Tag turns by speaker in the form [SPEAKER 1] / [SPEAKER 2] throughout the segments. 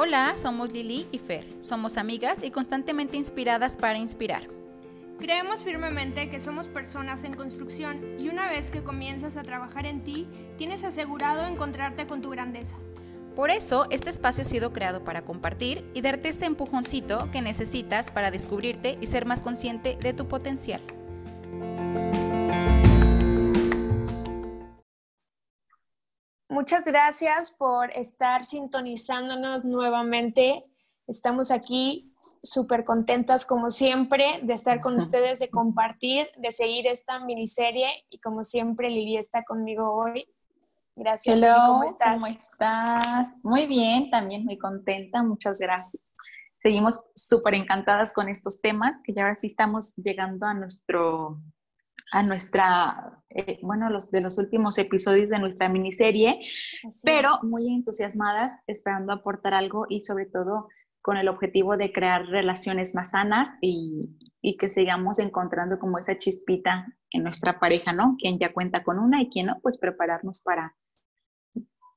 [SPEAKER 1] Hola, somos Lili y Fer. Somos amigas y constantemente inspiradas para inspirar.
[SPEAKER 2] Creemos firmemente que somos personas en construcción y una vez que comienzas a trabajar en ti, tienes asegurado encontrarte con tu grandeza.
[SPEAKER 1] Por eso, este espacio ha sido creado para compartir y darte ese empujoncito que necesitas para descubrirte y ser más consciente de tu potencial.
[SPEAKER 3] Muchas gracias por estar sintonizándonos nuevamente. Estamos aquí súper contentas como siempre de estar con ustedes, de compartir, de seguir esta miniserie y como siempre Lili está conmigo hoy. Gracias.
[SPEAKER 4] Hello, ¿cómo estás? ¿Cómo estás? Muy bien, también muy contenta, muchas gracias. Seguimos súper encantadas con estos temas que ya ahora sí estamos llegando a nuestro a nuestra, eh, bueno, los de los últimos episodios de nuestra miniserie, pero muy entusiasmadas, esperando aportar algo y sobre todo con el objetivo de crear relaciones más sanas y, y, que sigamos encontrando como esa chispita en nuestra pareja, ¿no? Quien ya cuenta con una y quien no, pues prepararnos para,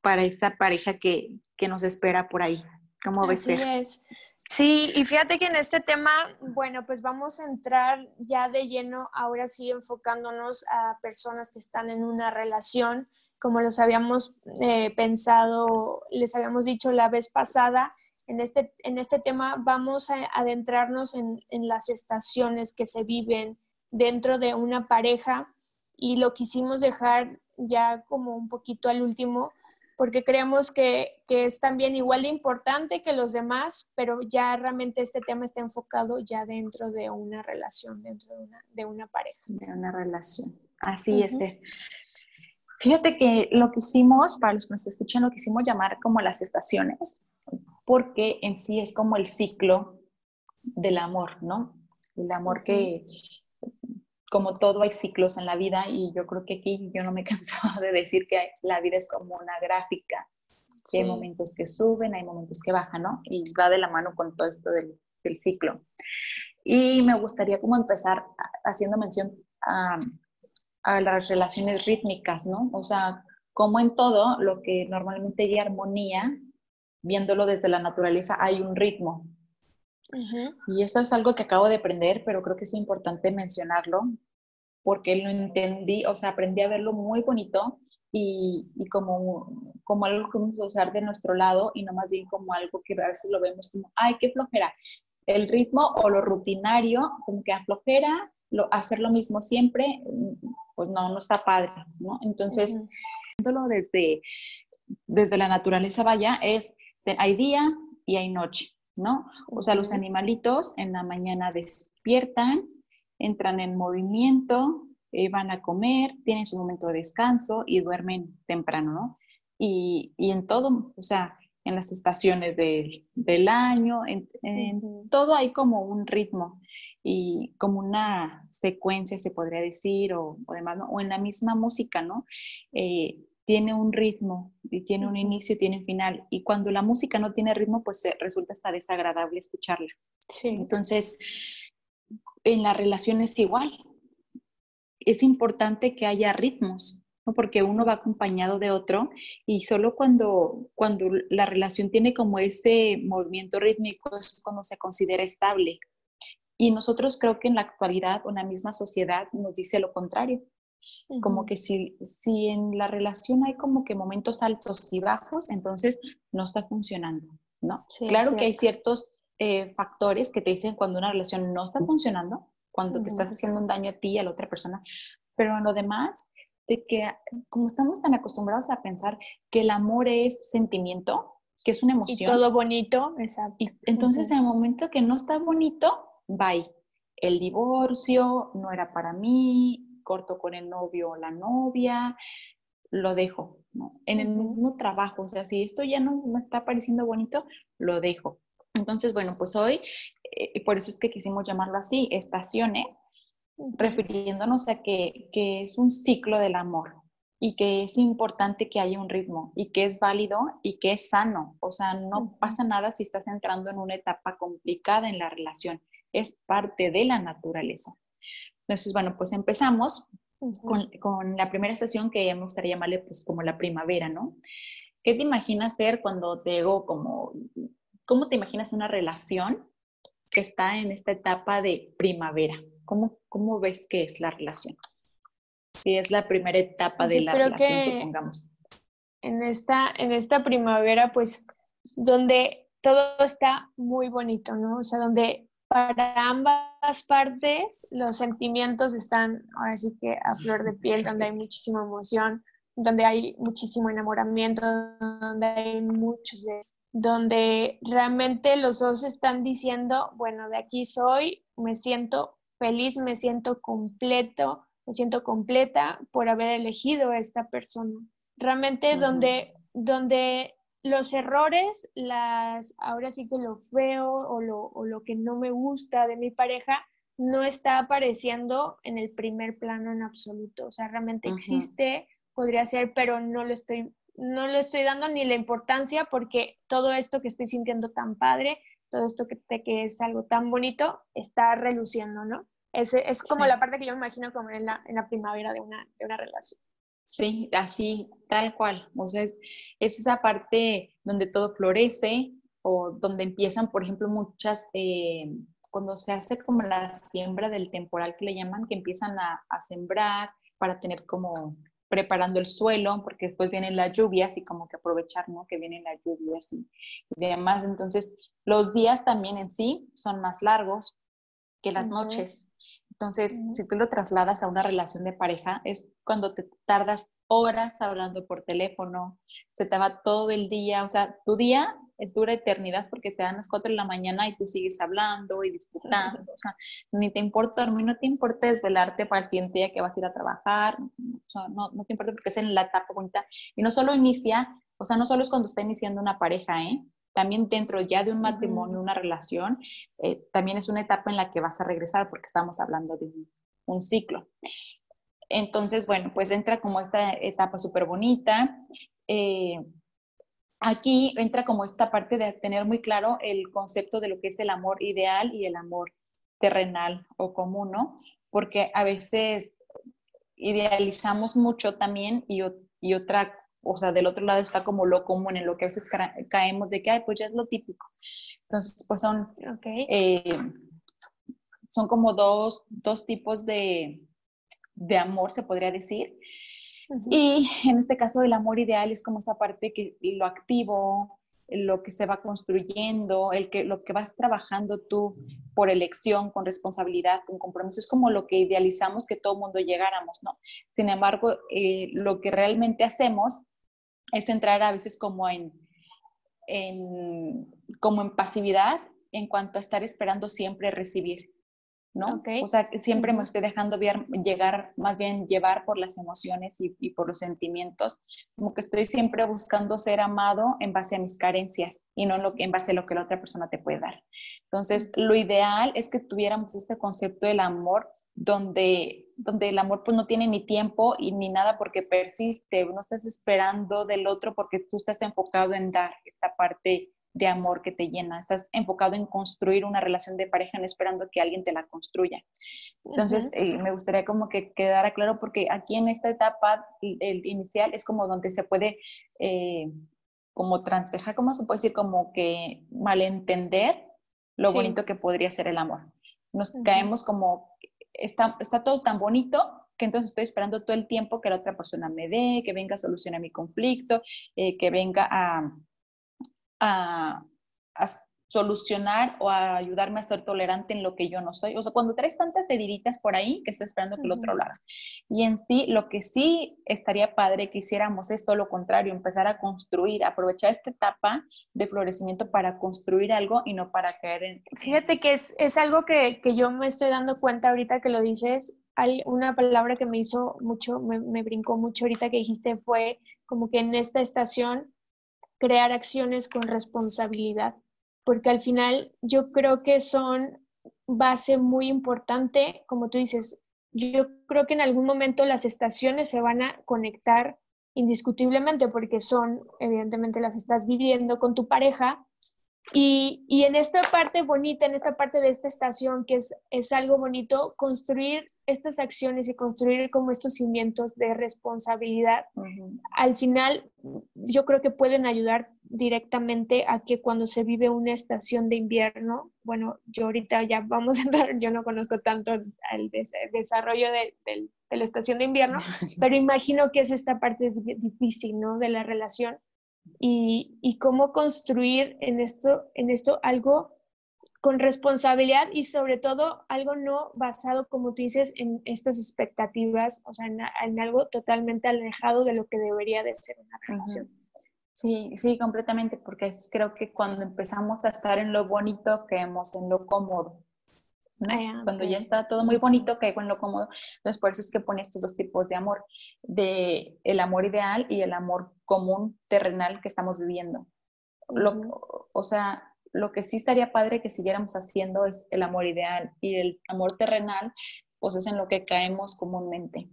[SPEAKER 4] para esa pareja que, que nos espera por ahí. ¿Cómo ves?
[SPEAKER 3] Así es. Sí, y fíjate que en este tema, bueno, pues vamos a entrar ya de lleno, ahora sí enfocándonos a personas que están en una relación, como los habíamos eh, pensado, les habíamos dicho la vez pasada. En este, en este tema vamos a adentrarnos en, en las estaciones que se viven dentro de una pareja y lo quisimos dejar ya como un poquito al último porque creemos que, es también igual de importante que los demás, pero ya realmente este tema está enfocado ya dentro de una relación, dentro de una, pareja.
[SPEAKER 4] De una relación. Así es. Fíjate que lo que hicimos, para los que nos escuchan, lo que hicimos llamar como las estaciones, porque en sí es como el ciclo del amor, ¿no? El amor que, como todo hay ciclos en la vida y yo creo que aquí yo no me he cansado de decir que la vida es como una gráfica. hay momentos que suben, hay momentos que bajan, ¿no? Y va de la mano con todo esto del, del ciclo. Y me gustaría como empezar haciendo mención a, a, las relaciones rítmicas, ¿no? O sea, como en todo lo que normalmente hay armonía, viéndolo desde la naturaleza, hay un ritmo, y esto es algo que acabo de aprender, pero creo que es importante mencionarlo porque lo entendí, o sea, aprendí a verlo muy bonito y, y como, como algo que vamos a usar de nuestro lado y no más bien como algo que a veces lo vemos como, ay, qué flojera. El ritmo o lo rutinario, como que aflojera, lo, hacer lo mismo siempre, pues no, no está padre, ¿no? Entonces, viéndolo desde, desde la naturaleza, vaya, es, hay día y hay noche. ¿No? O sea, los animalitos en la mañana despiertan, entran en movimiento, eh, van a comer, tienen su momento de descanso y duermen temprano, ¿no? Y, en todo, o sea, en las estaciones del año, en, todo hay como un ritmo y como una secuencia, se podría decir, o, o demás, ¿no? O en la misma música, ¿no? Eh, tiene un ritmo y tiene un inicio y tiene un final. Y cuando la música no tiene ritmo, pues resulta hasta desagradable escucharla. Sí. Entonces, en la relación es igual. Es importante que haya ritmos, ¿no? porque uno va acompañado de otro y solo cuando, cuando la relación tiene como ese movimiento rítmico es cuando se considera estable. Y nosotros creo que en la actualidad, una misma sociedad nos dice lo contrario como que si, si en la relación hay como que momentos altos y bajos, entonces no está funcionando, ¿no? claro que hay ciertos eh, factores que te dicen cuando una relación no está funcionando, cuando te estás haciendo un daño a ti y a la otra persona, pero en lo demás, de que como estamos tan acostumbrados a pensar que el amor es sentimiento, que es una emoción.
[SPEAKER 3] Y todo bonito, exacto.
[SPEAKER 4] Y entonces en el momento que no está bonito, bye. El divorcio no era para mí, corto con el novio o la novia, lo dejo, ¿no? En el mismo trabajo, o sea, si esto ya no me está pareciendo bonito, lo dejo. Entonces, bueno, pues hoy, eh, por eso es que quisimos llamarlo así, estaciones, refiriéndonos a que, que es un ciclo del amor y que es importante que haya un ritmo y que es válido y que es sano. O sea, no pasa nada si estás entrando en una etapa complicada en la relación. Es parte de la naturaleza. Entonces, bueno, pues empezamos con, con, la primera estación que me gustaría llamarle pues como la primavera, ¿no? ¿Qué te imaginas ver cuando te digo como ¿cómo te imaginas una relación que está en esta etapa de primavera? ¿Cómo, cómo ves que es la relación? Si es la primera etapa de la relación, supongamos.
[SPEAKER 3] En esta, en esta primavera, pues, donde todo está muy bonito, ¿no? O sea, donde para ambas partes los sentimientos están ahora sí que a flor de piel, donde hay muchísima emoción, donde hay muchísimo enamoramiento, donde hay muchos donde realmente los dos están diciendo, bueno, de aquí soy, me siento feliz, me siento completo, me siento completa por haber elegido a esta persona. Realmente donde, donde los errores, las, ahora sí que lo feo o lo, o lo que no me gusta de mi pareja, no está apareciendo en el primer plano en absoluto. O sea, realmente existe, podría ser, pero no lo estoy, no lo estoy dando ni la importancia porque todo esto que estoy sintiendo tan padre, todo esto que, que es algo tan bonito, está reluciendo, ¿no? Es, es como la parte que yo me imagino como en la, en la primavera de una, de una relación.
[SPEAKER 4] Sí, así, tal cual. O sea, es, esa parte donde todo florece o donde empiezan, por ejemplo, muchas, eh, cuando se hace como la siembra del temporal que le llaman, que empiezan a, sembrar para tener como preparando el suelo, porque después vienen las lluvias y como que aprovechar, ¿no? Que vienen las lluvias y, y demás. Entonces, los días también en sí son más largos que las noches. Entonces, si tú lo trasladas a una relación de pareja, es cuando te tardas horas hablando por teléfono, se te va todo el día, o sea, tu día dura eternidad porque te dan las 4 de la mañana y tú sigues hablando y disputando, o sea, ni te importa dormir, no te importa desvelarte para el siguiente día que vas a ir a trabajar, o sea, no, no te importa porque es en la etapa bonita. Y no solo inicia, o sea, no solo es cuando está iniciando una pareja, ¿eh? También dentro ya de un matrimonio, una relación, eh, también es una etapa en la que vas a regresar porque estamos hablando de un, ciclo. Entonces, bueno, pues entra como esta etapa súper bonita. Eh, aquí entra como esta parte de tener muy claro el concepto de lo que es el amor ideal y el amor terrenal o común, ¿no? Porque a veces idealizamos mucho también y, y otra o sea, del otro lado está como lo común, en lo que a veces caemos de que, ay, pues ya es lo típico. Entonces, pues son, eh, son como dos, dos tipos de, de, amor, se podría decir. Y en este caso, el amor ideal es como esa parte que lo activo, lo que se va construyendo, el que, lo que vas trabajando tú por elección, con responsabilidad, con compromiso, es como lo que idealizamos que todo mundo llegáramos, ¿no? Sin embargo, eh, lo que realmente hacemos es entrar a veces como en, como en pasividad en cuanto a estar esperando siempre recibir, ¿no? O sea, siempre me estoy dejando llegar, más bien llevar por las emociones y, por los sentimientos, como que estoy siempre buscando ser amado en base a mis carencias y no en, lo, en base a lo que la otra persona te puede dar. Entonces, lo ideal es que tuviéramos este concepto del amor donde, donde el amor pues no tiene ni tiempo y ni nada porque persiste, no estás esperando del otro porque tú estás enfocado en dar esta parte de amor que te llena, estás enfocado en construir una relación de pareja, no esperando que alguien te la construya. Entonces, eh, me gustaría como que quedara claro porque aquí en esta etapa el inicial es como donde se puede eh, como transvejar, ¿cómo se puede decir? Como que malentender lo bonito que podría ser el amor. Nos caemos como está, está todo tan bonito que entonces estoy esperando todo el tiempo que la otra persona me dé, que venga a solucionar mi conflicto, eh, que venga a, a, solucionar o a ayudarme a ser tolerante en lo que yo no soy. O sea, cuando traes tantas heriditas por ahí que está esperando que el otro lo haga. Y en sí, lo que sí estaría padre que hiciéramos es todo lo contrario, empezar a construir, aprovechar esta etapa de florecimiento para construir algo y no para caer en...
[SPEAKER 3] Fíjate que es, es algo que, que, yo me estoy dando cuenta ahorita que lo dices. Hay una palabra que me hizo mucho, me, me brincó mucho ahorita que dijiste fue como que en esta estación crear acciones con responsabilidad porque al final yo creo que son base muy importante, como tú dices, yo creo que en algún momento las estaciones se van a conectar indiscutiblemente porque son, evidentemente las estás viviendo con tu pareja Y, y, en esta parte bonita, en esta parte de esta estación, que es, es algo bonito, construir estas acciones y construir como estos cimientos de responsabilidad, al final yo creo que pueden ayudar directamente a que cuando se vive una estación de invierno, bueno, yo ahorita ya vamos a entrar, yo no conozco tanto el, desarrollo de, de, la estación de invierno, pero imagino que es esta parte difícil, ¿no? De la relación y, y cómo construir en esto, en esto algo con responsabilidad y sobre todo algo no basado, como tú dices, en estas expectativas, o sea, en, algo totalmente alejado de lo que debería de ser una relación.
[SPEAKER 4] Sí, sí, completamente, porque es, creo que cuando empezamos a estar en lo bonito, caemos en lo cómodo. Ah, Cuando ya está todo muy bonito, caigo en lo cómodo. Entonces, por eso es que pone estos dos tipos de amor, de el amor ideal y el amor común terrenal que estamos viviendo. o sea, lo que sí estaría padre que siguiéramos haciendo es el amor ideal y el amor terrenal, pues es en lo que caemos comúnmente.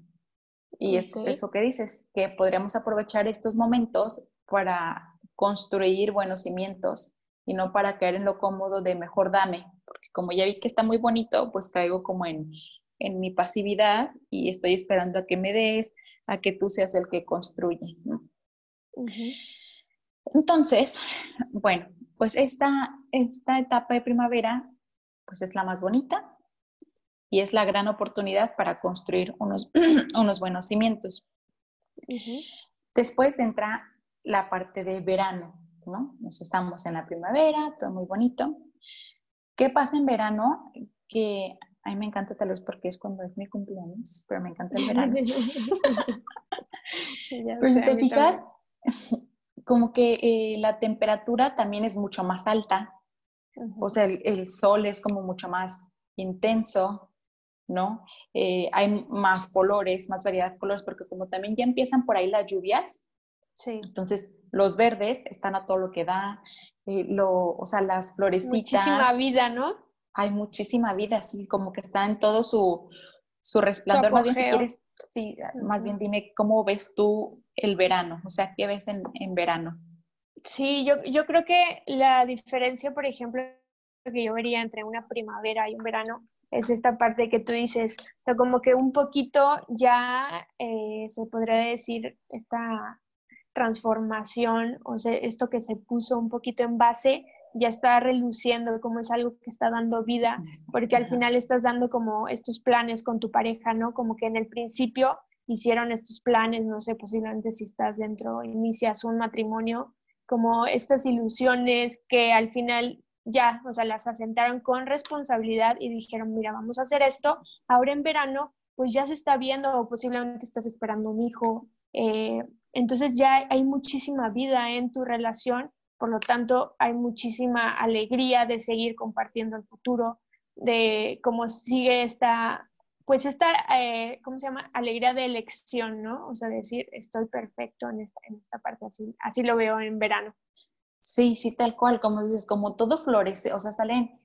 [SPEAKER 4] Y es eso que dices, que podríamos aprovechar estos momentos para construir buenos cimientos y no para caer en lo cómodo de mejor dame, porque como ya vi que está muy bonito, pues caigo como en, en mi pasividad y estoy esperando a que me des, a que tú seas el que construye. Entonces, bueno, pues esta, esta etapa de primavera pues es la más bonita y es la gran oportunidad para construir unos, unos buenos cimientos. Después entra la parte de verano, ¿no? Nos estamos en la primavera, todo muy bonito. ¿Qué pasa en verano? Que a mí me encanta tal vez porque es cuando es mi cumpleaños, pero me encanta el verano. pues si te fijas, como que eh, la temperatura también es mucho más alta, o sea, el, sol es como mucho más intenso, ¿no? Eh, hay más colores, más variedad de colores, porque como también ya empiezan por ahí las lluvias, sí. entonces los verdes están a todo lo que da, eh, lo, o sea, las florecitas.
[SPEAKER 3] Muchísima vida, ¿no?
[SPEAKER 4] Hay muchísima vida, así como que está en todo su, su resplandor. más bien, si quieres, sí, más bien dime cómo ves tú el verano, o sea, ¿qué ves en, en verano?
[SPEAKER 3] Sí, yo, yo creo que la diferencia, por ejemplo, que yo vería entre una primavera y un verano es esta parte que tú dices, o sea, como que un poquito ya eh, se podría decir esta transformación, o sea, esto que se puso un poquito en base, ya está reluciendo como es algo que está dando vida, porque al final estás dando como estos planes con tu pareja, ¿no? Como que en el principio hicieron estos planes, no sé, posiblemente si estás dentro, inicias un matrimonio, como estas ilusiones que al final ya, o sea, las asentaron con responsabilidad y dijeron, mira, vamos a hacer esto, ahora en verano, pues ya se está viendo o posiblemente estás esperando un hijo, eh, entonces ya hay muchísima vida en tu relación, por lo tanto hay muchísima alegría de seguir compartiendo el futuro, de cómo sigue esta, pues esta, eh, ¿cómo se llama? Alegría de elección, ¿no? O sea, decir, estoy perfecto en esta, en esta parte, así, así lo veo en verano.
[SPEAKER 4] Sí, sí, tal cual, como dices, como todo florece, o sea, salen,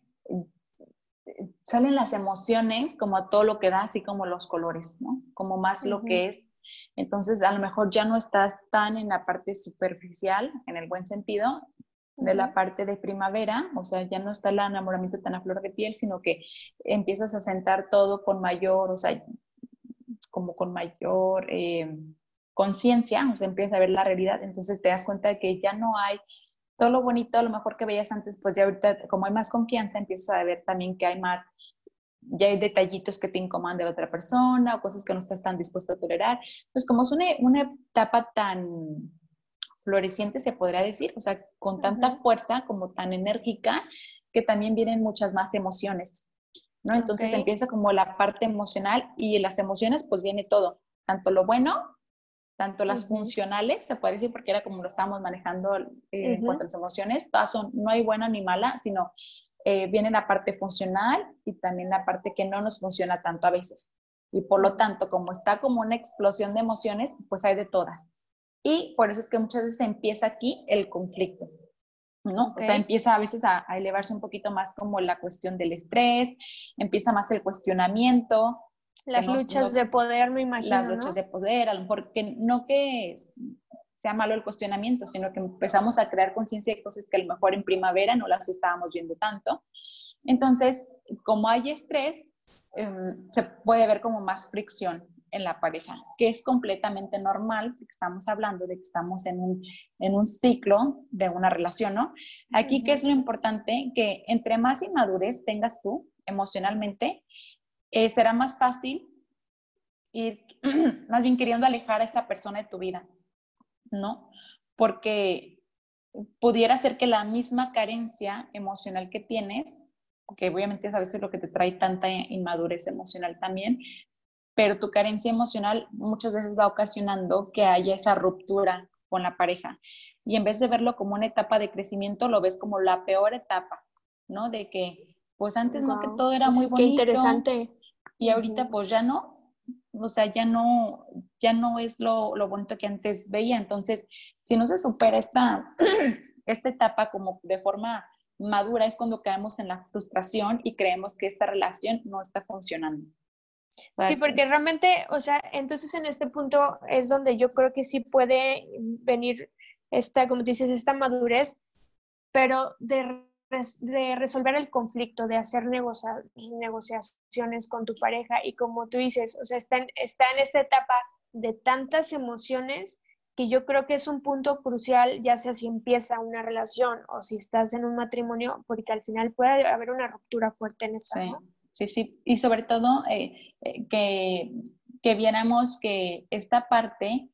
[SPEAKER 4] salen las emociones como a todo lo que da, así como los colores, ¿no? Como más lo que es entonces, a lo mejor ya no estás tan en la parte superficial, en el buen sentido, de la parte de primavera, o sea, ya no está el enamoramiento tan a flor de piel, sino que empiezas a sentar todo con mayor, o sea, como con mayor eh, conciencia, o sea, empiezas a ver la realidad, entonces te das cuenta de que ya no hay todo lo bonito, a lo mejor que veías antes, pues ya ahorita, como hay más confianza, empiezas a ver también que hay más ya hay detallitos que te incomodan de la otra persona o cosas que no estás tan dispuesto a tolerar. Entonces, como es una, una etapa tan floreciente, se podría decir, o sea, con tanta fuerza como tan enérgica, que también vienen muchas más emociones, ¿no? Entonces empieza como la parte emocional y en las emociones pues viene todo, tanto lo bueno, tanto las funcionales, se puede decir, porque era como lo estábamos manejando eh, en cuanto a las emociones, todas son, no hay buena ni mala, sino eh, viene la parte funcional y también la parte que no nos funciona tanto a veces. Y por lo tanto, como está como una explosión de emociones, pues hay de todas. Y por eso es que muchas veces empieza aquí el conflicto, ¿no? O sea, empieza a veces a, elevarse un poquito más como la cuestión del estrés, empieza más el cuestionamiento.
[SPEAKER 3] Las luchas de poder, me imagino.
[SPEAKER 4] Las luchas de poder, a lo mejor que no que sea malo el cuestionamiento, sino que empezamos a crear conciencia de cosas que a lo mejor en primavera no las estábamos viendo tanto. Entonces, como hay estrés, em, se puede ver como más fricción en la pareja, que es completamente normal, porque estamos hablando de que estamos en un, en un ciclo de una relación, ¿no? Aquí, ¿qué es lo importante? Que entre más inmadurez tengas tú emocionalmente, eh, será más fácil ir, más bien queriendo alejar a esta persona de tu vida, ¿no? Porque pudiera ser que la misma carencia emocional que tienes, que obviamente es a veces lo que te trae tanta inmadurez emocional también, pero tu carencia emocional muchas veces va ocasionando que haya esa ruptura con la pareja. Y en vez de verlo como una etapa de crecimiento, lo ves como la peor etapa, ¿no? De que, pues antes no, que todo era muy bonito. Qué
[SPEAKER 3] interesante.
[SPEAKER 4] Y ahorita, pues ya no. O sea, ya no, ya no es lo, lo bonito que antes veía. Entonces, si no se supera esta, esta etapa como de forma madura, es cuando caemos en la frustración y creemos que esta relación no está funcionando.
[SPEAKER 3] Sí, porque realmente, o sea, entonces en este punto es donde yo creo que sí puede venir esta, como dices, esta madurez, pero de, de resolver el conflicto, de hacer negociaciones con tu pareja y como tú dices, o sea, está en, está en esta etapa de tantas emociones que yo creo que es un punto crucial, ya sea si empieza una relación o si estás en un matrimonio, porque al final puede haber una ruptura fuerte en esta.
[SPEAKER 4] Sí sí, sí. Y sobre todo eh, eh, que, que, viéramos que esta parte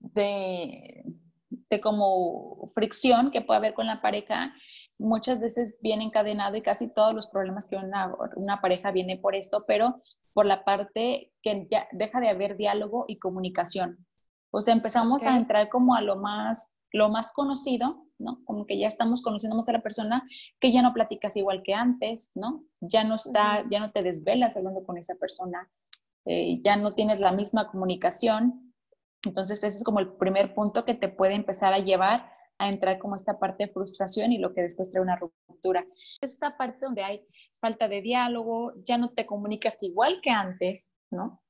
[SPEAKER 4] de, de, como fricción que puede haber con la pareja muchas veces viene encadenado y casi todos los problemas que una, una pareja viene por esto, pero por la parte que ya deja de haber diálogo y comunicación. O sea, empezamos a entrar como a lo más, lo más conocido, ¿no? Como que ya estamos conociendo más a la persona, que ya no platicas igual que antes, ¿no? Ya no está, ya no te desvelas hablando con esa persona, eh, ya no tienes la misma comunicación. Entonces, ese es como el primer punto que te puede empezar a llevar a entrar como esta parte de frustración y lo que después trae una ruptura. Esta parte donde hay falta de diálogo, ya no te comunicas igual que antes, ¿no?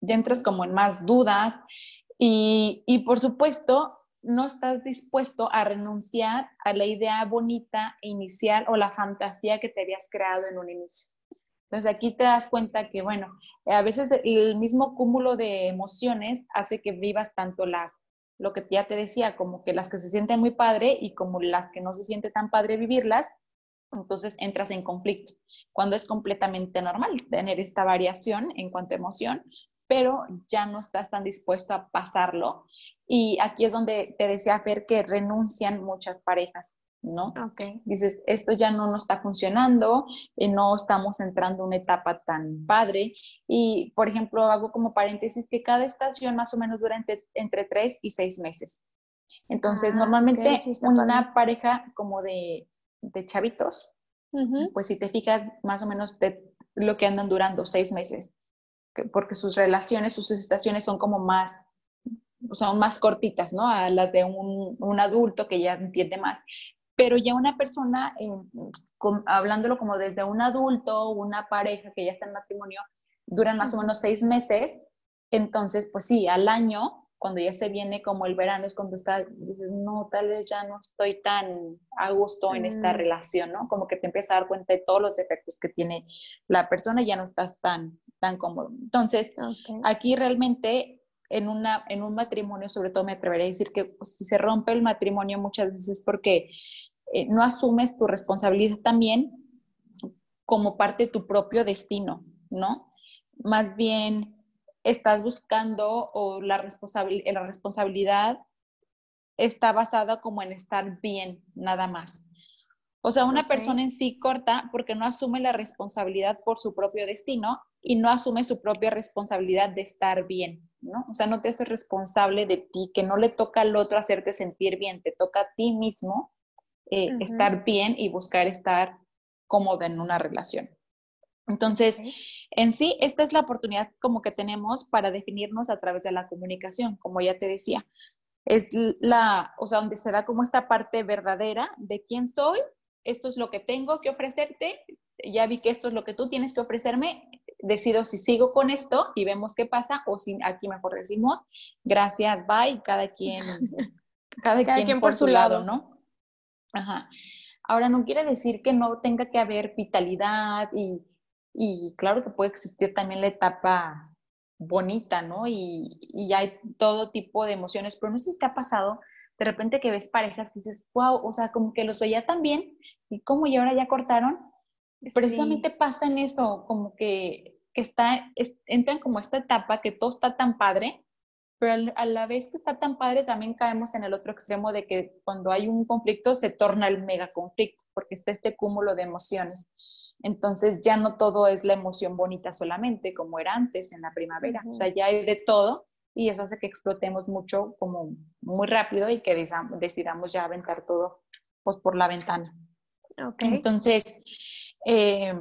[SPEAKER 4] Ya entras como en más dudas y, y por supuesto, no estás dispuesto a renunciar a la idea bonita e inicial o la fantasía que te habías creado en un inicio. Entonces aquí te das cuenta que, bueno, a veces el mismo cúmulo de emociones hace que vivas tanto las, lo que ya te decía, como que las que se sienten muy padre y como las que no se siente tan padre vivirlas, entonces entras en conflicto, cuando es completamente normal tener esta variación en cuanto a emoción, pero ya no estás tan dispuesto a pasarlo. Y aquí es donde te decía Fer que renuncian muchas parejas, ¿no?
[SPEAKER 3] Okay.
[SPEAKER 4] Dices, esto ya no nos está funcionando, eh, no estamos entrando en una etapa tan padre. Y, por ejemplo, hago como paréntesis que cada estación más o menos dura entre, tres y seis meses. Entonces, ah, normalmente una pareja como de, de chavitos, pues si te fijas, más o menos de lo que andan durando seis meses porque sus relaciones, sus estaciones son como más, son más cortitas, ¿no? A las de un, un adulto que ya entiende más. Pero ya una persona, eh, hablándolo como desde un adulto, una pareja que ya está en matrimonio, duran más o menos seis meses. Entonces, pues sí, al año cuando ya se viene como el verano es cuando estás, dices, no, tal vez ya no estoy tan a gusto en esta mm. relación, ¿no? Como que te empiezas a dar cuenta de todos los defectos que tiene la persona y ya no estás tan, tan cómodo. Entonces, aquí realmente en, una, en un matrimonio, sobre todo me atrevería a decir que pues, si se rompe el matrimonio muchas veces es porque eh, no asumes tu responsabilidad también como parte de tu propio destino, ¿no? Más bien estás buscando o la, la responsabilidad está basada como en estar bien, nada más. O sea, una persona en sí corta porque no asume la responsabilidad por su propio destino y no asume su propia responsabilidad de estar bien, ¿no? O sea, no te haces responsable de ti, que no le toca al otro hacerte sentir bien, te toca a ti mismo eh, estar bien y buscar estar cómodo en una relación. Entonces, en sí, esta es la oportunidad como que tenemos para definirnos a través de la comunicación, como ya te decía. Es la, o sea, donde se da como esta parte verdadera de quién soy, esto es lo que tengo que ofrecerte, ya vi que esto es lo que tú tienes que ofrecerme, decido si sigo con esto y vemos qué pasa o si aquí mejor decimos gracias, bye, cada quien, cada, quien, por, su lado, ¿no? Ajá. Ahora, no quiere decir que no tenga que haber vitalidad y, y claro que puede existir también la etapa bonita, ¿no? Y, y, hay todo tipo de emociones, pero no sé si te ha pasado de repente que ves parejas que dices, wow, o sea, como que los veía tan bien y como y ahora ya cortaron. Precisamente pasa en eso, como que, que está, entran como esta etapa que todo está tan padre, pero a la vez que está tan padre también caemos en el otro extremo de que cuando hay un conflicto se torna el mega conflicto, porque está este cúmulo de emociones. Entonces ya no todo es la emoción bonita solamente, como era antes en la primavera. O sea, ya hay de todo y eso hace que explotemos mucho, como muy rápido y que decidamos ya aventar todo pues, por la ventana. Okay. Entonces, eh,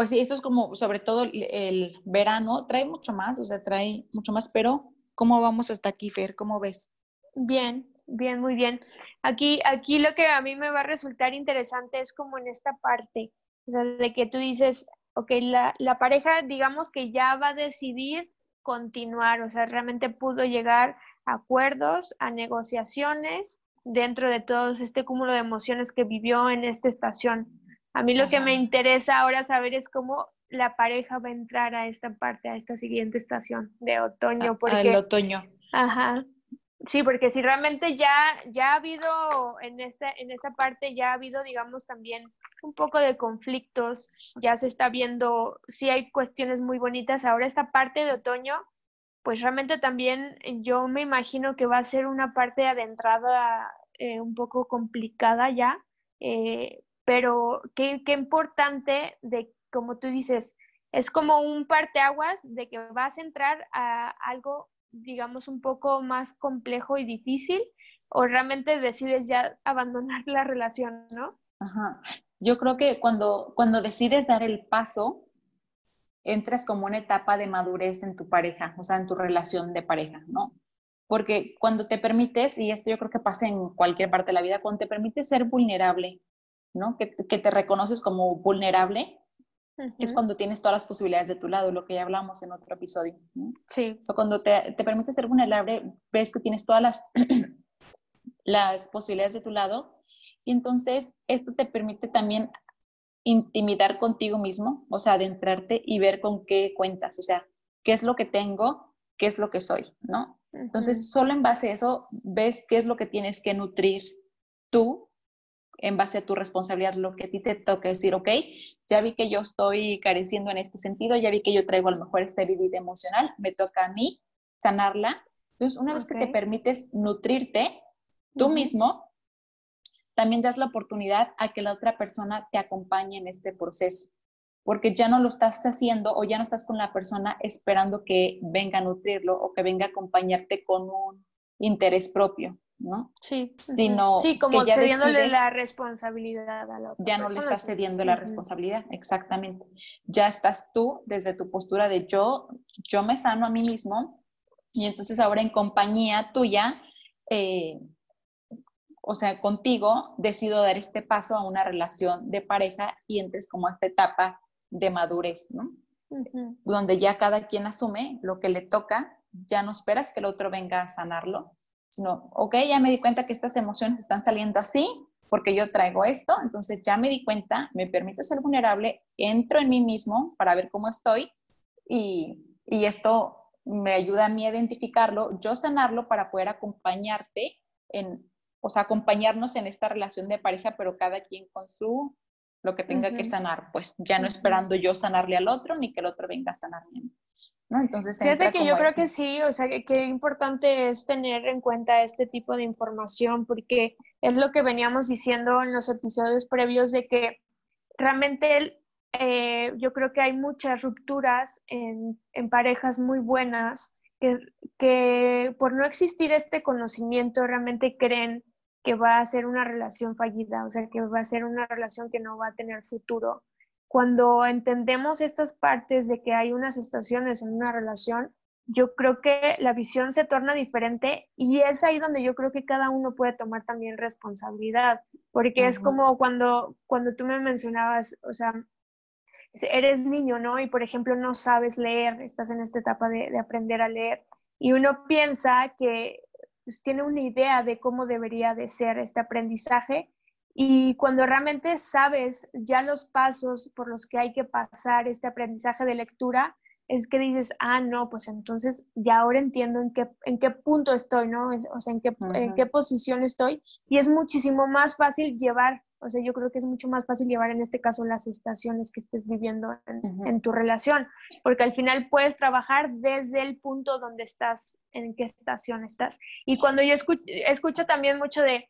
[SPEAKER 4] pues sí, esto es como, sobre todo el, verano, trae mucho más, o sea, trae mucho más, pero ¿cómo vamos hasta aquí, Fer? ¿Cómo ves?
[SPEAKER 3] Bien, bien, muy bien. Aquí, aquí lo que a mí me va a resultar interesante es como en esta parte, o sea, de que tú dices, ok, la, la pareja, digamos que ya va a decidir continuar, o sea, realmente pudo llegar a acuerdos, a negociaciones dentro de todo este cúmulo de emociones que vivió en esta estación. A mí lo que me interesa ahora saber es cómo la pareja va a entrar a esta parte, a esta siguiente estación de otoño.
[SPEAKER 4] Porque, el otoño.
[SPEAKER 3] Ajá. Sí, porque si realmente ya, ya ha habido en esta, en esta parte, ya ha habido, digamos, también un poco de conflictos, ya se está viendo, sí hay cuestiones muy bonitas. Ahora esta parte de otoño, pues realmente también yo me imagino que va a ser una parte adentrada eh, un poco complicada ya, eh, pero qué, qué importante de, como tú dices, es como un parteaguas de que vas a entrar a algo, digamos, un poco más complejo y difícil, o realmente decides ya abandonar la relación, ¿no?
[SPEAKER 4] Ajá. Yo creo que cuando, cuando decides dar el paso, entras como una etapa de madurez en tu pareja, o sea, en tu relación de pareja, ¿no? Porque cuando te permites, y esto yo creo que pasa en cualquier parte de la vida, cuando te permites ser vulnerable, ¿no? Que, te reconoces como vulnerable, es cuando tienes todas las posibilidades de tu lado, lo que ya hablamos en otro episodio.
[SPEAKER 3] Sí.
[SPEAKER 4] O cuando te, te permites ser vulnerable, ves que tienes todas las, las posibilidades de tu lado, y entonces esto te permite también intimidar contigo mismo, o sea, adentrarte y ver con qué cuentas, o sea, qué es lo que tengo, qué es lo que soy, ¿no? Entonces, solo en base a eso, ves qué es lo que tienes que nutrir tú en base a tu responsabilidad, lo que a ti te toca decir, ok, ya vi que yo estoy careciendo en este sentido, ya vi que yo traigo a lo mejor esta herida emocional, me toca a mí sanarla. Entonces, una vez que te permites nutrirte tú mismo, también das la oportunidad a que la otra persona te acompañe en este proceso, porque ya no lo estás haciendo o ya no estás con la persona esperando que venga a nutrirlo o que venga a acompañarte con un interés propio. ¿No?
[SPEAKER 3] Sí.
[SPEAKER 4] Sino
[SPEAKER 3] sí, como cediéndole la responsabilidad a la otra
[SPEAKER 4] Ya no le estás cediendo la responsabilidad, exactamente. Ya estás tú desde tu postura de yo, yo me sano a mí mismo y entonces ahora en compañía tuya, eh, o sea, contigo, decido dar este paso a una relación de pareja y entres como a esta etapa de madurez, ¿no? Donde ya cada quien asume lo que le toca, ya no esperas que el otro venga a sanarlo, sino, ok, ya me di cuenta que estas emociones están saliendo así porque yo traigo esto, entonces ya me di cuenta, me permito ser vulnerable, entro en mí mismo para ver cómo estoy y, y esto me ayuda a mí a identificarlo, yo sanarlo para poder acompañarte en, o sea, acompañarnos en esta relación de pareja, pero cada quien con su, lo que tenga que sanar, pues ya no esperando yo sanarle al otro ni que el otro venga a sanarme. Entonces,
[SPEAKER 3] Fíjate que yo creo que sí, o sea, que, importante es tener en cuenta este tipo de información, porque es lo que veníamos diciendo en los episodios previos de que realmente eh, yo creo que hay muchas rupturas en, parejas muy buenas que, que, por no existir este conocimiento realmente creen que va a ser una relación fallida, o sea, que va a ser una relación que no va a tener futuro cuando entendemos estas partes de que hay unas estaciones en una relación, yo creo que la visión se torna diferente y es ahí donde yo creo que cada uno puede tomar también responsabilidad, porque es como cuando, cuando tú me mencionabas, o sea, eres niño, ¿no? Y por ejemplo no sabes leer, estás en esta etapa de, aprender a leer y uno piensa que pues, tiene una idea de cómo debería de ser este aprendizaje y cuando realmente sabes ya los pasos por los que hay que pasar este aprendizaje de lectura, es que dices, ah, no, pues entonces ya ahora entiendo en qué, en qué punto estoy, ¿no? O sea, en qué, en qué posición estoy. Y es muchísimo más fácil llevar, o sea, yo creo que es mucho más fácil llevar en este caso las estaciones que estés viviendo en, tu relación, porque al final puedes trabajar desde el punto donde estás, en qué estación estás. Y cuando yo escucho, escucho también mucho de,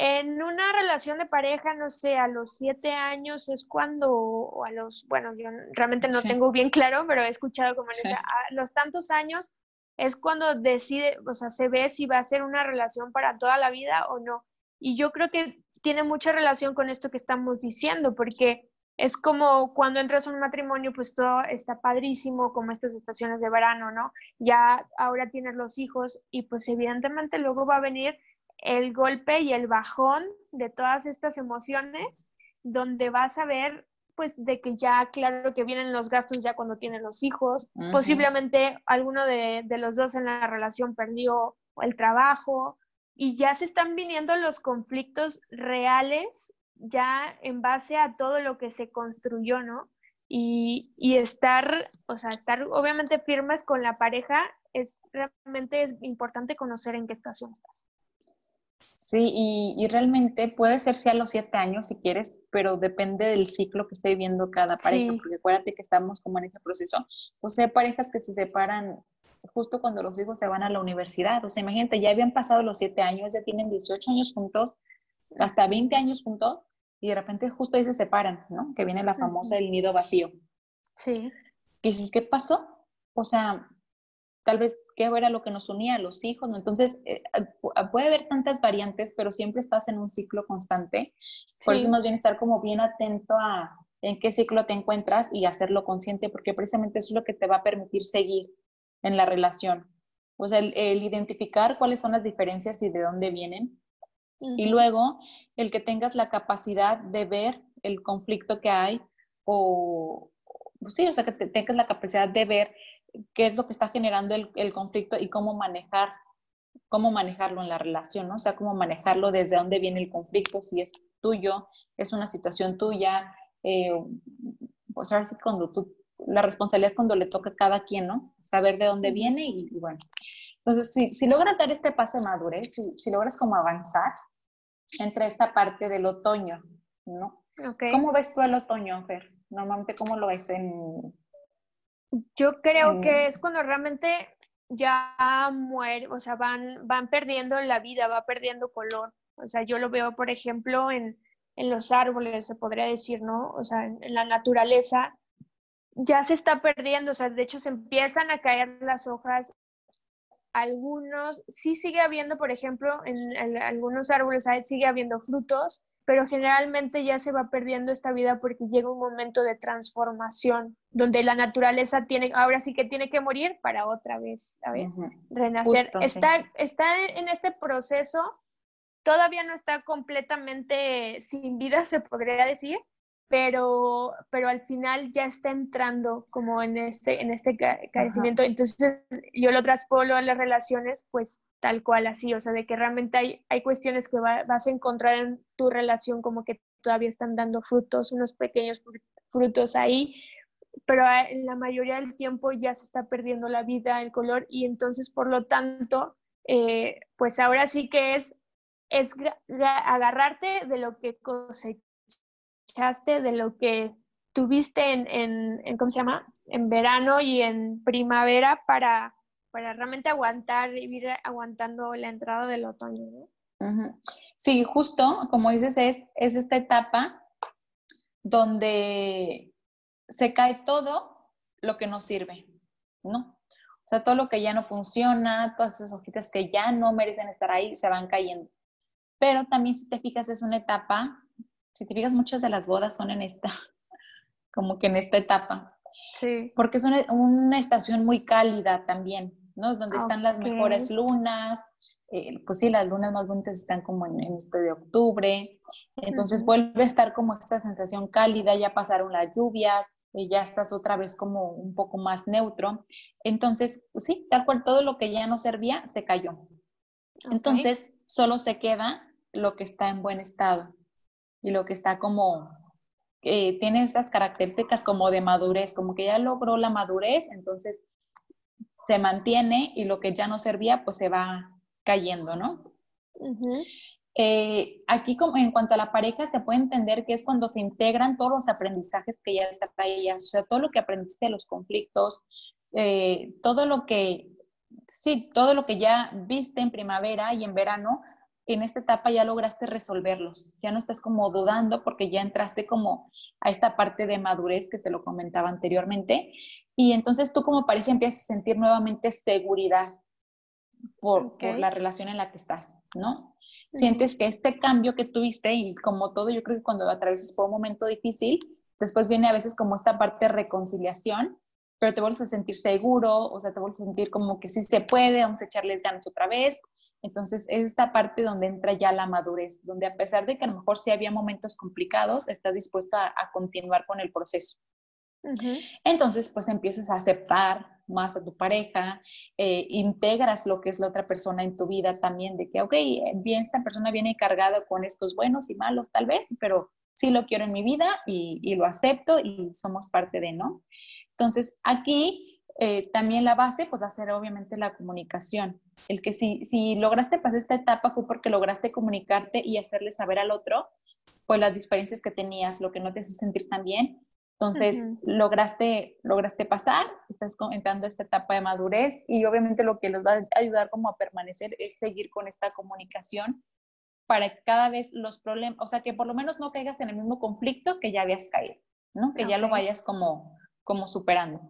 [SPEAKER 3] en una relación de pareja, no sé, a los siete años es cuando, o a los, bueno, yo realmente no tengo bien claro, pero he escuchado como a los tantos años es cuando decide, o sea, se ve si va a ser una relación para toda la vida o no. Y yo creo que tiene mucha relación con esto que estamos diciendo, porque es como cuando entras a un matrimonio, pues todo está padrísimo, como estas estaciones de verano, ¿no? Ya ahora tienes los hijos y pues evidentemente luego va a venir el golpe y el bajón de todas estas emociones, donde vas a ver pues de que ya claro que vienen los gastos ya cuando tienen los hijos, posiblemente alguno de, los dos en la relación perdió el trabajo y ya se están viniendo los conflictos reales ya en base a todo lo que se construyó, ¿no? Y, y, estar, o sea, estar obviamente firmes con la pareja es realmente es importante conocer en qué estación estás.
[SPEAKER 4] Sí, y, realmente puede ser sí a los siete años si quieres, pero depende del ciclo que esté viviendo cada pareja, porque acuérdate que estamos como en ese proceso. O sea, parejas que se separan justo cuando los hijos se van a la universidad. O sea, imagínate, ya habían pasado los siete años, ya tienen 18 años juntos, hasta 20 años juntos, y de repente justo ahí se separan, ¿no? Que viene la famosa el nido vacío.
[SPEAKER 3] Sí.
[SPEAKER 4] Y dices, ¿qué pasó? O sea, tal vez qué era lo que nos unía a los hijos, ¿no? Entonces, eh, ah, puede haber tantas variantes, pero siempre estás en un ciclo constante. Por eso más bien estar como bien atento a en qué ciclo te encuentras y hacerlo consciente, porque precisamente eso es lo que te va a permitir seguir en la relación. O sea, el, identificar cuáles son las diferencias y de dónde vienen. Y luego, el que tengas la capacidad de ver el conflicto que hay o, sí, o sea, que tengas la capacidad de ver qué es lo que está generando el, conflicto y cómo manejar cómo manejarlo en la relación, ¿no? O sea, cómo manejarlo desde dónde viene el conflicto, si es tuyo, es una situación tuya, eh, pues ahora sí cuando tú, la responsabilidad cuando le toca a cada quien, ¿no? Saber de dónde viene y, bueno. Entonces, si, si, logras dar este paso de madurez, si, si, logras como avanzar entre esta parte del otoño, ¿no? ¿Cómo ves tú el otoño, Fer? Normalmente, ¿cómo lo ves en,
[SPEAKER 3] yo creo que es cuando realmente ya muere, o sea, van, van perdiendo la vida, va perdiendo color. O sea, yo lo veo, por ejemplo, en, en los árboles, se podría decir, ¿no? O sea, en, la naturaleza ya se está perdiendo, o sea, de hecho se empiezan a caer las hojas. Algunos, sí sigue habiendo, por ejemplo, en, en algunos árboles sigue habiendo frutos, pero generalmente ya se va perdiendo esta vida porque llega un momento de transformación donde la naturaleza tiene, ahora sí que tiene que morir para otra vez, ¿sabes? Renacer. está, está en este proceso, todavía no está completamente sin vida, se podría decir, pero, pero al final ya está entrando como en este, en este carecimiento. Entonces yo lo traspolo a las relaciones, pues tal cual así, o sea, de que realmente hay, hay cuestiones que vas a encontrar en tu relación como que todavía están dando frutos, unos pequeños frutos ahí, pero en la mayoría del tiempo ya se está perdiendo la vida, el color, y entonces, por lo tanto, eh, pues ahora sí que es, es agarrarte de lo que de lo que tuviste en, en, ¿cómo se llama? En verano y en primavera para, para realmente aguantar y ir aguantando la entrada del otoño,
[SPEAKER 4] Sí, justo, como dices, es, es esta etapa donde se cae todo lo que nos sirve, ¿no? O sea, todo lo que ya no funciona, todas esas hojitas que ya no merecen estar ahí, se van cayendo. Pero también, si te fijas, es una etapa si te fijas, muchas de las bodas son en esta, como que en esta etapa.
[SPEAKER 3] Sí.
[SPEAKER 4] Porque es una, estación muy cálida también, ¿no? Donde están las mejores lunas, eh, pues sí, las lunas más bonitas están como en, en este de octubre, entonces vuelve a estar como esta sensación cálida, ya pasaron las lluvias, eh, ya estás otra vez como un poco más neutro. Entonces, pues sí, tal cual todo lo que ya no servía se cayó. Entonces, solo se queda lo que está en buen estado y lo que está como, eh, tiene estas características como de madurez, como que ya logró la madurez, entonces se mantiene y lo que ya no servía, pues se va cayendo, ¿no? Eh, aquí como en cuanto a la pareja se puede entender que es cuando se integran todos los aprendizajes que ya traías, o sea, todo lo que aprendiste de los conflictos, eh, todo lo que, sí, todo lo que ya viste en primavera y en verano, en esta etapa ya lograste resolverlos, ya no estás como dudando porque ya entraste como a esta parte de madurez que te lo comentaba anteriormente y entonces tú como pareja empiezas a sentir nuevamente seguridad por, por la relación en la que estás, ¿no? sientes que este cambio que tuviste y como todo, yo creo que cuando atravesas por un momento difícil, después viene a veces como esta parte de reconciliación, pero te vuelves a sentir seguro, o sea, te vuelves a sentir como que sí se puede, vamos a echarle ganas otra vez. Entonces, es esta parte donde entra ya la madurez, donde a pesar de que a lo mejor sí había momentos complicados, estás dispuesto a, a continuar con el proceso. Entonces, pues empiezas a aceptar más a tu pareja, eh, integras lo que es la otra persona en tu vida también, de que, ok, bien, esta persona viene cargada con estos buenos y malos tal vez, pero sí lo quiero en mi vida y, lo acepto y somos parte de, ¿no? Entonces, aquí eh, también la base, pues va a ser obviamente la comunicación. El que si, si lograste pasar esta etapa fue porque lograste comunicarte y hacerle saber al otro, pues las diferencias que tenías, lo que no te hace sentir tan bien, entonces, lograste, lograste pasar, estás entrando esta etapa de madurez y obviamente lo que les va a ayudar como a permanecer es seguir con esta comunicación para que cada vez los problemas, o sea, que por lo menos no caigas en el mismo conflicto que ya habías caído, ¿no? Que ya lo vayas como, como superando.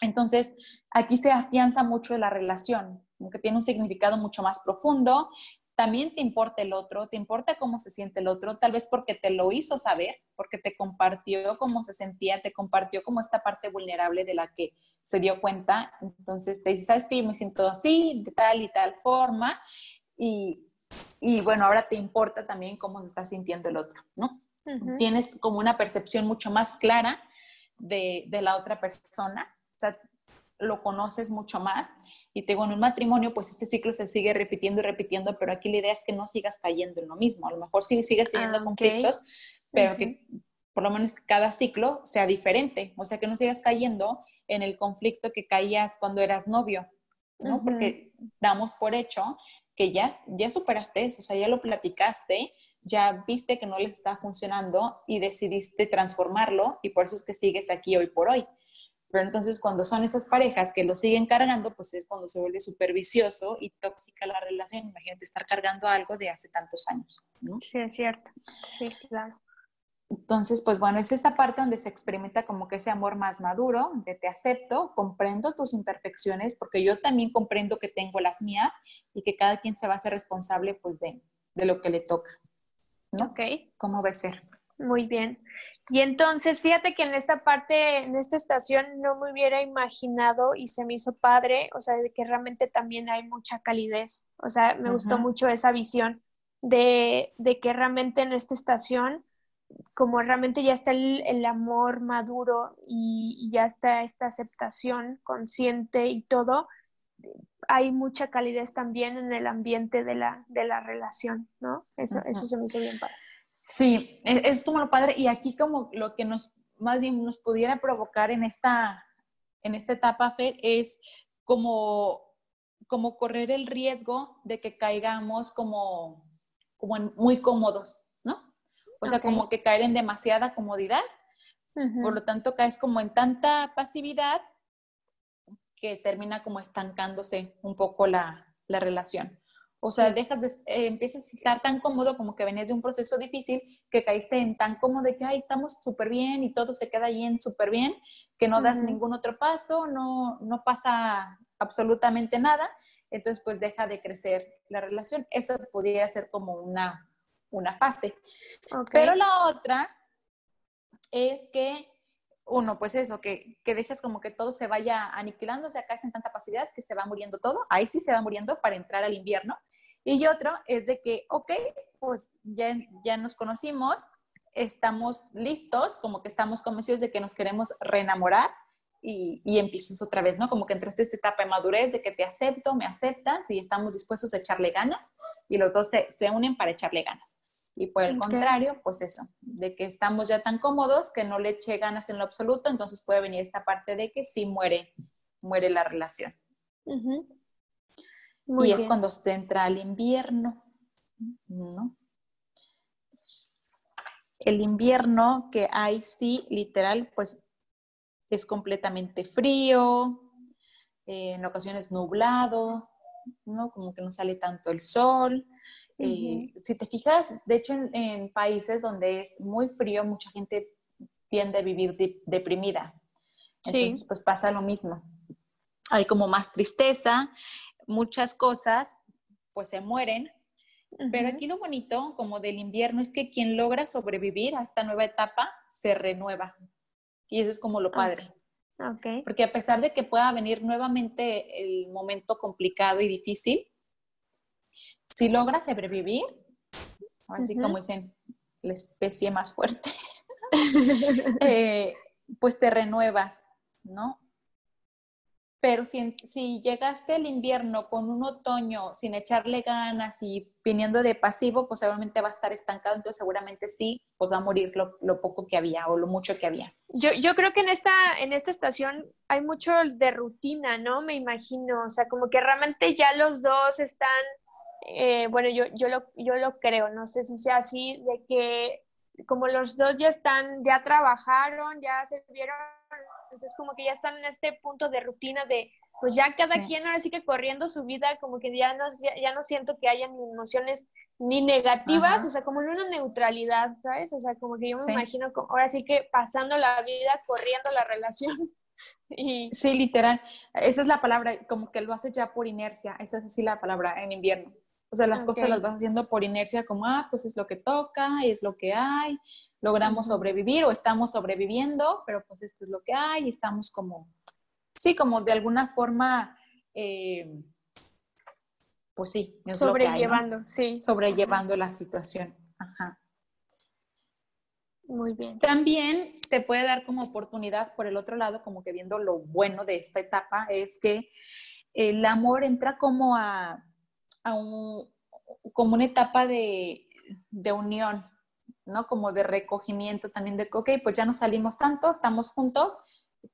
[SPEAKER 4] Entonces, aquí se afianza mucho la relación, que tiene un significado mucho más profundo también te importa el otro, te importa cómo se siente el otro, tal vez porque te lo hizo saber, porque te compartió cómo se sentía, te compartió como esta parte vulnerable de la que se dio cuenta. Entonces te dice, sabes yo me siento así, de tal y tal forma. Y, y bueno, ahora te importa también cómo se está sintiendo el otro, ¿no? Tienes como una percepción mucho más clara de, de la otra persona. O sea, lo conoces mucho más. Y te digo, en un matrimonio, pues este ciclo se sigue repitiendo y repitiendo, pero aquí la idea es que no sigas cayendo en lo mismo. A lo mejor sí sigues teniendo ah, conflictos, pero que por lo menos cada ciclo sea diferente. O sea, que no sigas cayendo en el conflicto que caías cuando eras novio, ¿no? Porque damos por hecho que ya, ya superaste eso, o sea, ya lo platicaste, ya viste que no les está funcionando y decidiste transformarlo y por eso es que sigues aquí hoy por hoy. Pero entonces cuando son esas parejas que lo siguen cargando, pues es cuando se vuelve súper vicioso y tóxica la relación. Imagínate estar cargando algo de hace tantos años. ¿no?
[SPEAKER 3] Sí, es cierto. Sí, claro.
[SPEAKER 4] Entonces, pues bueno, es esta parte donde se experimenta como que ese amor más maduro, de te acepto, comprendo tus imperfecciones, porque yo también comprendo que tengo las mías y que cada quien se va a hacer responsable pues de, de lo que le toca. ¿no?
[SPEAKER 3] Ok.
[SPEAKER 4] ¿Cómo ves, ser?
[SPEAKER 3] Muy bien. Y entonces, fíjate que en esta parte, en esta estación, no me hubiera imaginado y se me hizo padre, o sea, de que realmente también hay mucha calidez. O sea, me gustó mucho esa visión de, de, que realmente en esta estación, como realmente ya está el, amor maduro y, ya está esta aceptación consciente y todo, hay mucha calidez también en el ambiente de la, de la relación, ¿no? Eso, eso se me hizo bien padre.
[SPEAKER 4] Sí, es, es, como lo padre. Y aquí como lo que nos, más bien nos pudiera provocar en esta, en esta etapa, Fer, es como, como correr el riesgo de que caigamos como, como muy cómodos, ¿no? O sea, como que caer en demasiada comodidad. Por lo tanto, caes como en tanta pasividad que termina como estancándose un poco la, la relación. O sea, dejas de, eh, empiezas a estar tan cómodo como que venías de un proceso difícil, que caíste en tan cómodo de que, ay, estamos súper bien y todo se queda ahí en súper bien, que no das ningún otro paso, no, no pasa absolutamente nada, entonces pues deja de crecer la relación. Eso podría ser como una, una fase. Pero la otra es que uno, pues eso, que, que dejes como que todo se vaya aniquilando, o sea, en tanta capacidad que se va muriendo todo, ahí sí se va muriendo para entrar al invierno, Y otro es de que, ok, pues ya, ya nos conocimos, estamos listos, como que estamos convencidos de que nos queremos reenamorar y, y empiezas otra vez, ¿no? Como que entraste esta etapa de madurez de que te acepto, me aceptas y estamos dispuestos a echarle ganas y los dos se, se unen para echarle ganas. Y por el contrario, pues eso, de que estamos ya tan cómodos que no le eche ganas en lo absoluto, entonces puede venir esta parte de que sí muere, muere la relación. y es cuando se entra al invierno, ¿no? El invierno que hay sí, literal, pues es completamente frío, eh, en ocasiones nublado, ¿no? Como que no sale tanto el sol, eh, si te fijas, de hecho, en, países donde es muy frío, mucha gente tiende a vivir deprimida. Entonces, pues pasa lo mismo. Hay como más tristeza, muchas cosas, pues se mueren. Pero aquí lo bonito, como del invierno, es que quien logra sobrevivir a esta nueva etapa se renueva. Y eso es como lo padre.
[SPEAKER 3] Okay.
[SPEAKER 4] Porque a pesar de que pueda venir nuevamente el momento complicado y difícil, si logras sobrevivir, así como dicen, la especie más fuerte, eh, pues te renuevas, ¿no? Pero si, si, llegaste el invierno con un otoño sin echarle ganas y viniendo de pasivo, pues seguramente va a estar estancado, entonces seguramente sí, pues va a morir lo, lo poco que había o lo mucho que había.
[SPEAKER 3] Yo, yo, creo que en esta, en esta estación hay mucho de rutina, ¿no? Me imagino, o sea, como que realmente ya los dos están eh, bueno, yo, yo, lo, yo lo creo, no sé si sea así, de que como los dos ya están, ya trabajaron, ya se vieron, entonces como que ya están en este punto de rutina de, pues ya cada quien ahora sí que corriendo su vida, como que ya no, ya, no siento que haya ni emociones ni negativas, o sea, como en una neutralidad, ¿sabes? O sea, como que yo me imagino ahora sí que pasando la vida, corriendo la relación. Y...
[SPEAKER 4] Sí, literal. Esa es la palabra, como que lo hace ya por inercia. Esa es así la palabra en invierno. O sea, las cosas las vas haciendo por inercia, como, ah, pues es lo que toca, es lo que hay, logramos sobrevivir o estamos sobreviviendo, pero pues esto es lo que hay, y estamos como, sí, como de alguna forma, eh, pues sí,
[SPEAKER 3] es sobrellevando, sí.
[SPEAKER 4] Sobrellevando la situación. Ajá.
[SPEAKER 3] Muy bien.
[SPEAKER 4] También te puede dar como oportunidad, por el otro lado, como que viendo lo bueno de esta etapa, es que el amor entra como a como una etapa de, unión, ¿no? Como de recogimiento también de, ok, pues ya no salimos tanto, estamos juntos,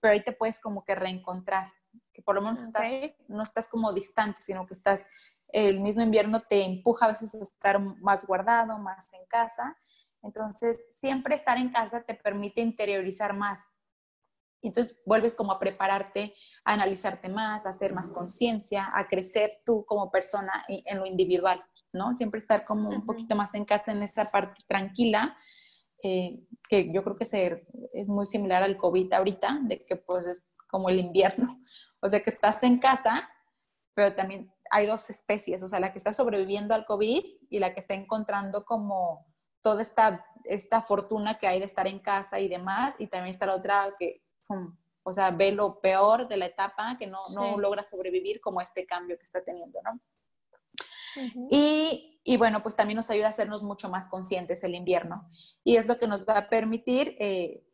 [SPEAKER 4] pero ahí te puedes como que reencontrar, que por lo menos estás, no estás como distante, sino que estás, el mismo invierno te empuja a veces a estar más guardado, más en casa. Entonces, siempre estar en casa te permite interiorizar más entonces vuelves como a prepararte, a analizarte más, a hacer más conciencia, a crecer tú como persona en lo individual, ¿no? Siempre estar como un poquito más en casa en esa parte tranquila, eh, que yo creo que se, es muy similar al COVID ahorita, de que pues es como el invierno, o sea que estás en casa, pero también hay dos especies, o sea, la que está sobreviviendo al COVID y la que está encontrando como toda esta, esta fortuna que hay de estar en casa y demás, y también está la otra que o sea, ve lo peor de la etapa, que no, no logra sobrevivir como este cambio que está teniendo, ¿no? y, y, bueno, pues también nos ayuda a hacernos mucho más conscientes el invierno. Y es lo que nos va a permitir eh,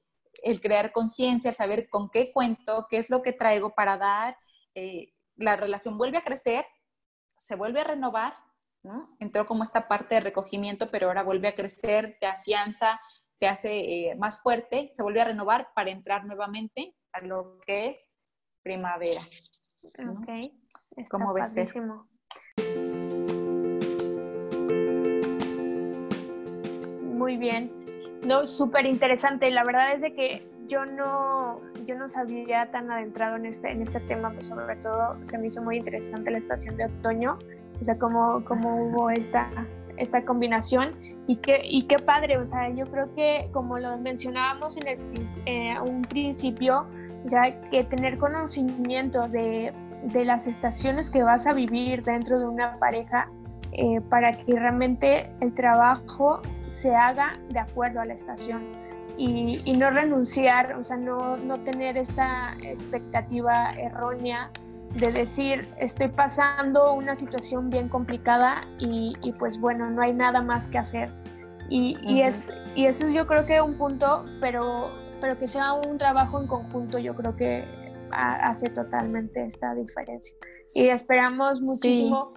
[SPEAKER 4] el crear conciencia, el saber con qué cuento, qué es lo que traigo para dar. Eh, la relación vuelve a crecer, se vuelve a renovar, ¿no? Entró como esta parte de recogimiento, pero ahora vuelve a crecer, te afianza, te hace eh, más fuerte, se vuelve a renovar para entrar nuevamente a lo que es primavera.
[SPEAKER 3] Ok. ¿Cómo ves? Muy bien. No, súper interesante. La verdad es de que yo no, yo no sabía tan adentrado en este, en este tema, pues sobre todo se me hizo muy interesante la estación de otoño, o sea, cómo, cómo hubo esta, esta combinación y qué, y qué padre, o sea, yo creo que como lo mencionábamos en el, eh, un principio, sea, que tener conocimiento de, de, las estaciones que vas a vivir dentro de una pareja eh, para que realmente el trabajo se haga de acuerdo a la estación y, y no renunciar, o sea, no, no tener esta expectativa errónea de decir, estoy pasando una situación bien complicada y, pues bueno, no hay nada más que hacer. Y, y, es, y eso es yo creo que un punto, pero, pero que sea un trabajo en conjunto, yo creo que hace totalmente esta diferencia. Y esperamos muchísimo,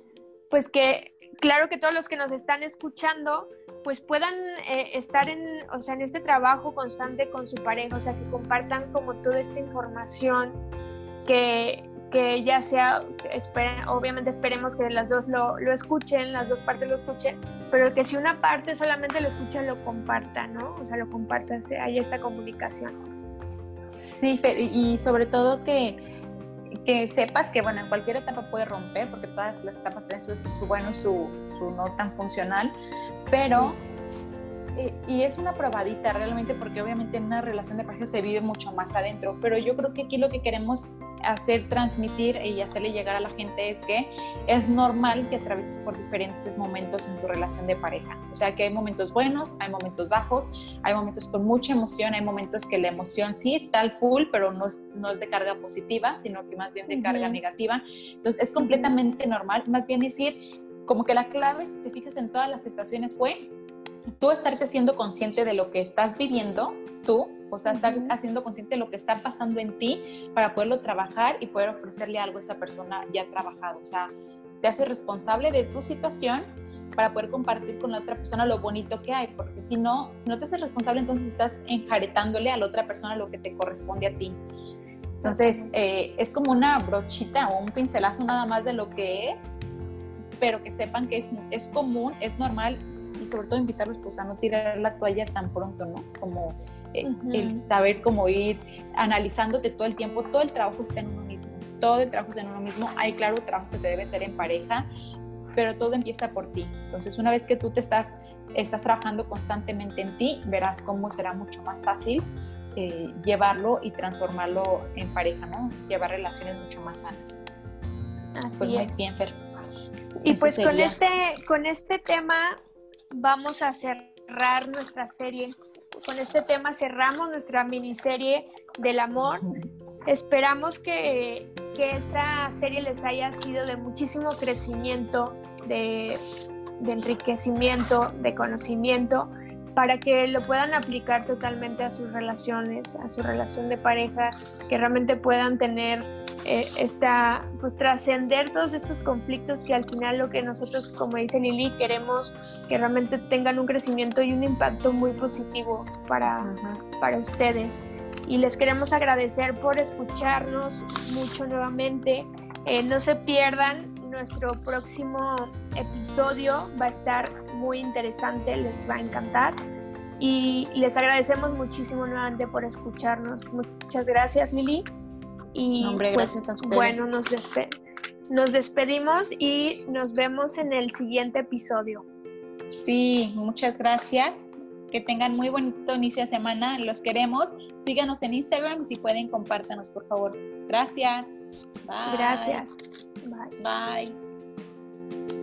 [SPEAKER 3] pues que, claro que todos los que nos están escuchando, pues puedan eh, estar en, o sea, en este trabajo constante con su pareja, o sea, que compartan como toda esta información que, que ya sea, obviamente esperemos que las dos lo, lo, escuchen, las dos partes lo escuchen, pero que si una parte solamente lo escucha, lo comparta, ¿no? O sea, lo comparta, hay esta comunicación.
[SPEAKER 4] Sí, y sobre todo que, que sepas que, bueno, en cualquier etapa puede romper, porque todas las etapas tienen su, su bueno y su, su, no tan funcional, pero... Y es una probadita realmente porque obviamente en una relación de pareja se vive mucho más adentro, pero yo creo que aquí lo que queremos hacer transmitir y hacerle llegar a la gente es que es normal que atravieses por diferentes momentos en tu relación de pareja. O sea, que hay momentos buenos, hay momentos bajos, hay momentos con mucha emoción, hay momentos que la emoción sí está al full, pero no es, no es de carga positiva, sino que más bien de carga negativa. Entonces, es completamente normal. Más bien decir, como que la clave, si te fijas en todas las estaciones, fue tú estarte siendo consciente de lo que estás viviendo, tú, o sea, estar haciendo consciente de lo que está pasando en ti para poderlo trabajar y poder ofrecerle algo a esa persona ya trabajado. O sea, te hace responsable de tu situación para poder compartir con la otra persona lo bonito que hay, porque si no, si no te haces responsable, entonces estás enjaretándole a la otra persona lo que te corresponde a ti. Entonces, eh, es como una brochita o un pincelazo nada más de lo que es, pero que sepan que es, es común, es normal y sobre todo invitarlos pues, a no tirar la toalla tan pronto, ¿no? Como el saber cómo ir analizándote todo el tiempo, todo el trabajo está en uno mismo, todo el trabajo está en uno mismo, hay claro trabajo que se debe hacer en pareja, pero todo empieza por ti. Entonces, una vez que tú te estás, estás trabajando constantemente en ti, verás cómo será mucho más fácil eh, llevarlo y transformarlo en pareja, ¿no? Llevar relaciones mucho más sanas.
[SPEAKER 3] Así pues muy bien, Fer. Y pues con este, con este tema vamos a cerrar nuestra serie con este tema cerramos nuestra miniserie del amor. Esperamos que, esta serie les haya sido de muchísimo crecimiento, de, de enriquecimiento, de conocimiento, para que lo puedan aplicar totalmente a sus relaciones, a su relación de pareja, que realmente puedan tener eh, esta, pues trascender todos estos conflictos que al final lo que nosotros, como dice Lili, queremos que realmente tengan un crecimiento y un impacto muy positivo para, para ustedes. Y les queremos agradecer por escucharnos mucho nuevamente. Eh, no se pierdan nuestro próximo episodio, va a estar muy interesante, les va a encantar. Y les agradecemos muchísimo nuevamente por escucharnos. Muchas gracias, Lili. Y pues, gracias a ustedes. bueno, nos, nos despedimos y nos vemos en el siguiente episodio.
[SPEAKER 4] Sí, muchas gracias. Que tengan muy bonito inicio de semana. Los queremos. Síganos en Instagram y si pueden, compártanos, por favor. Gracias.
[SPEAKER 3] Gracias.
[SPEAKER 4] Bye. Bye.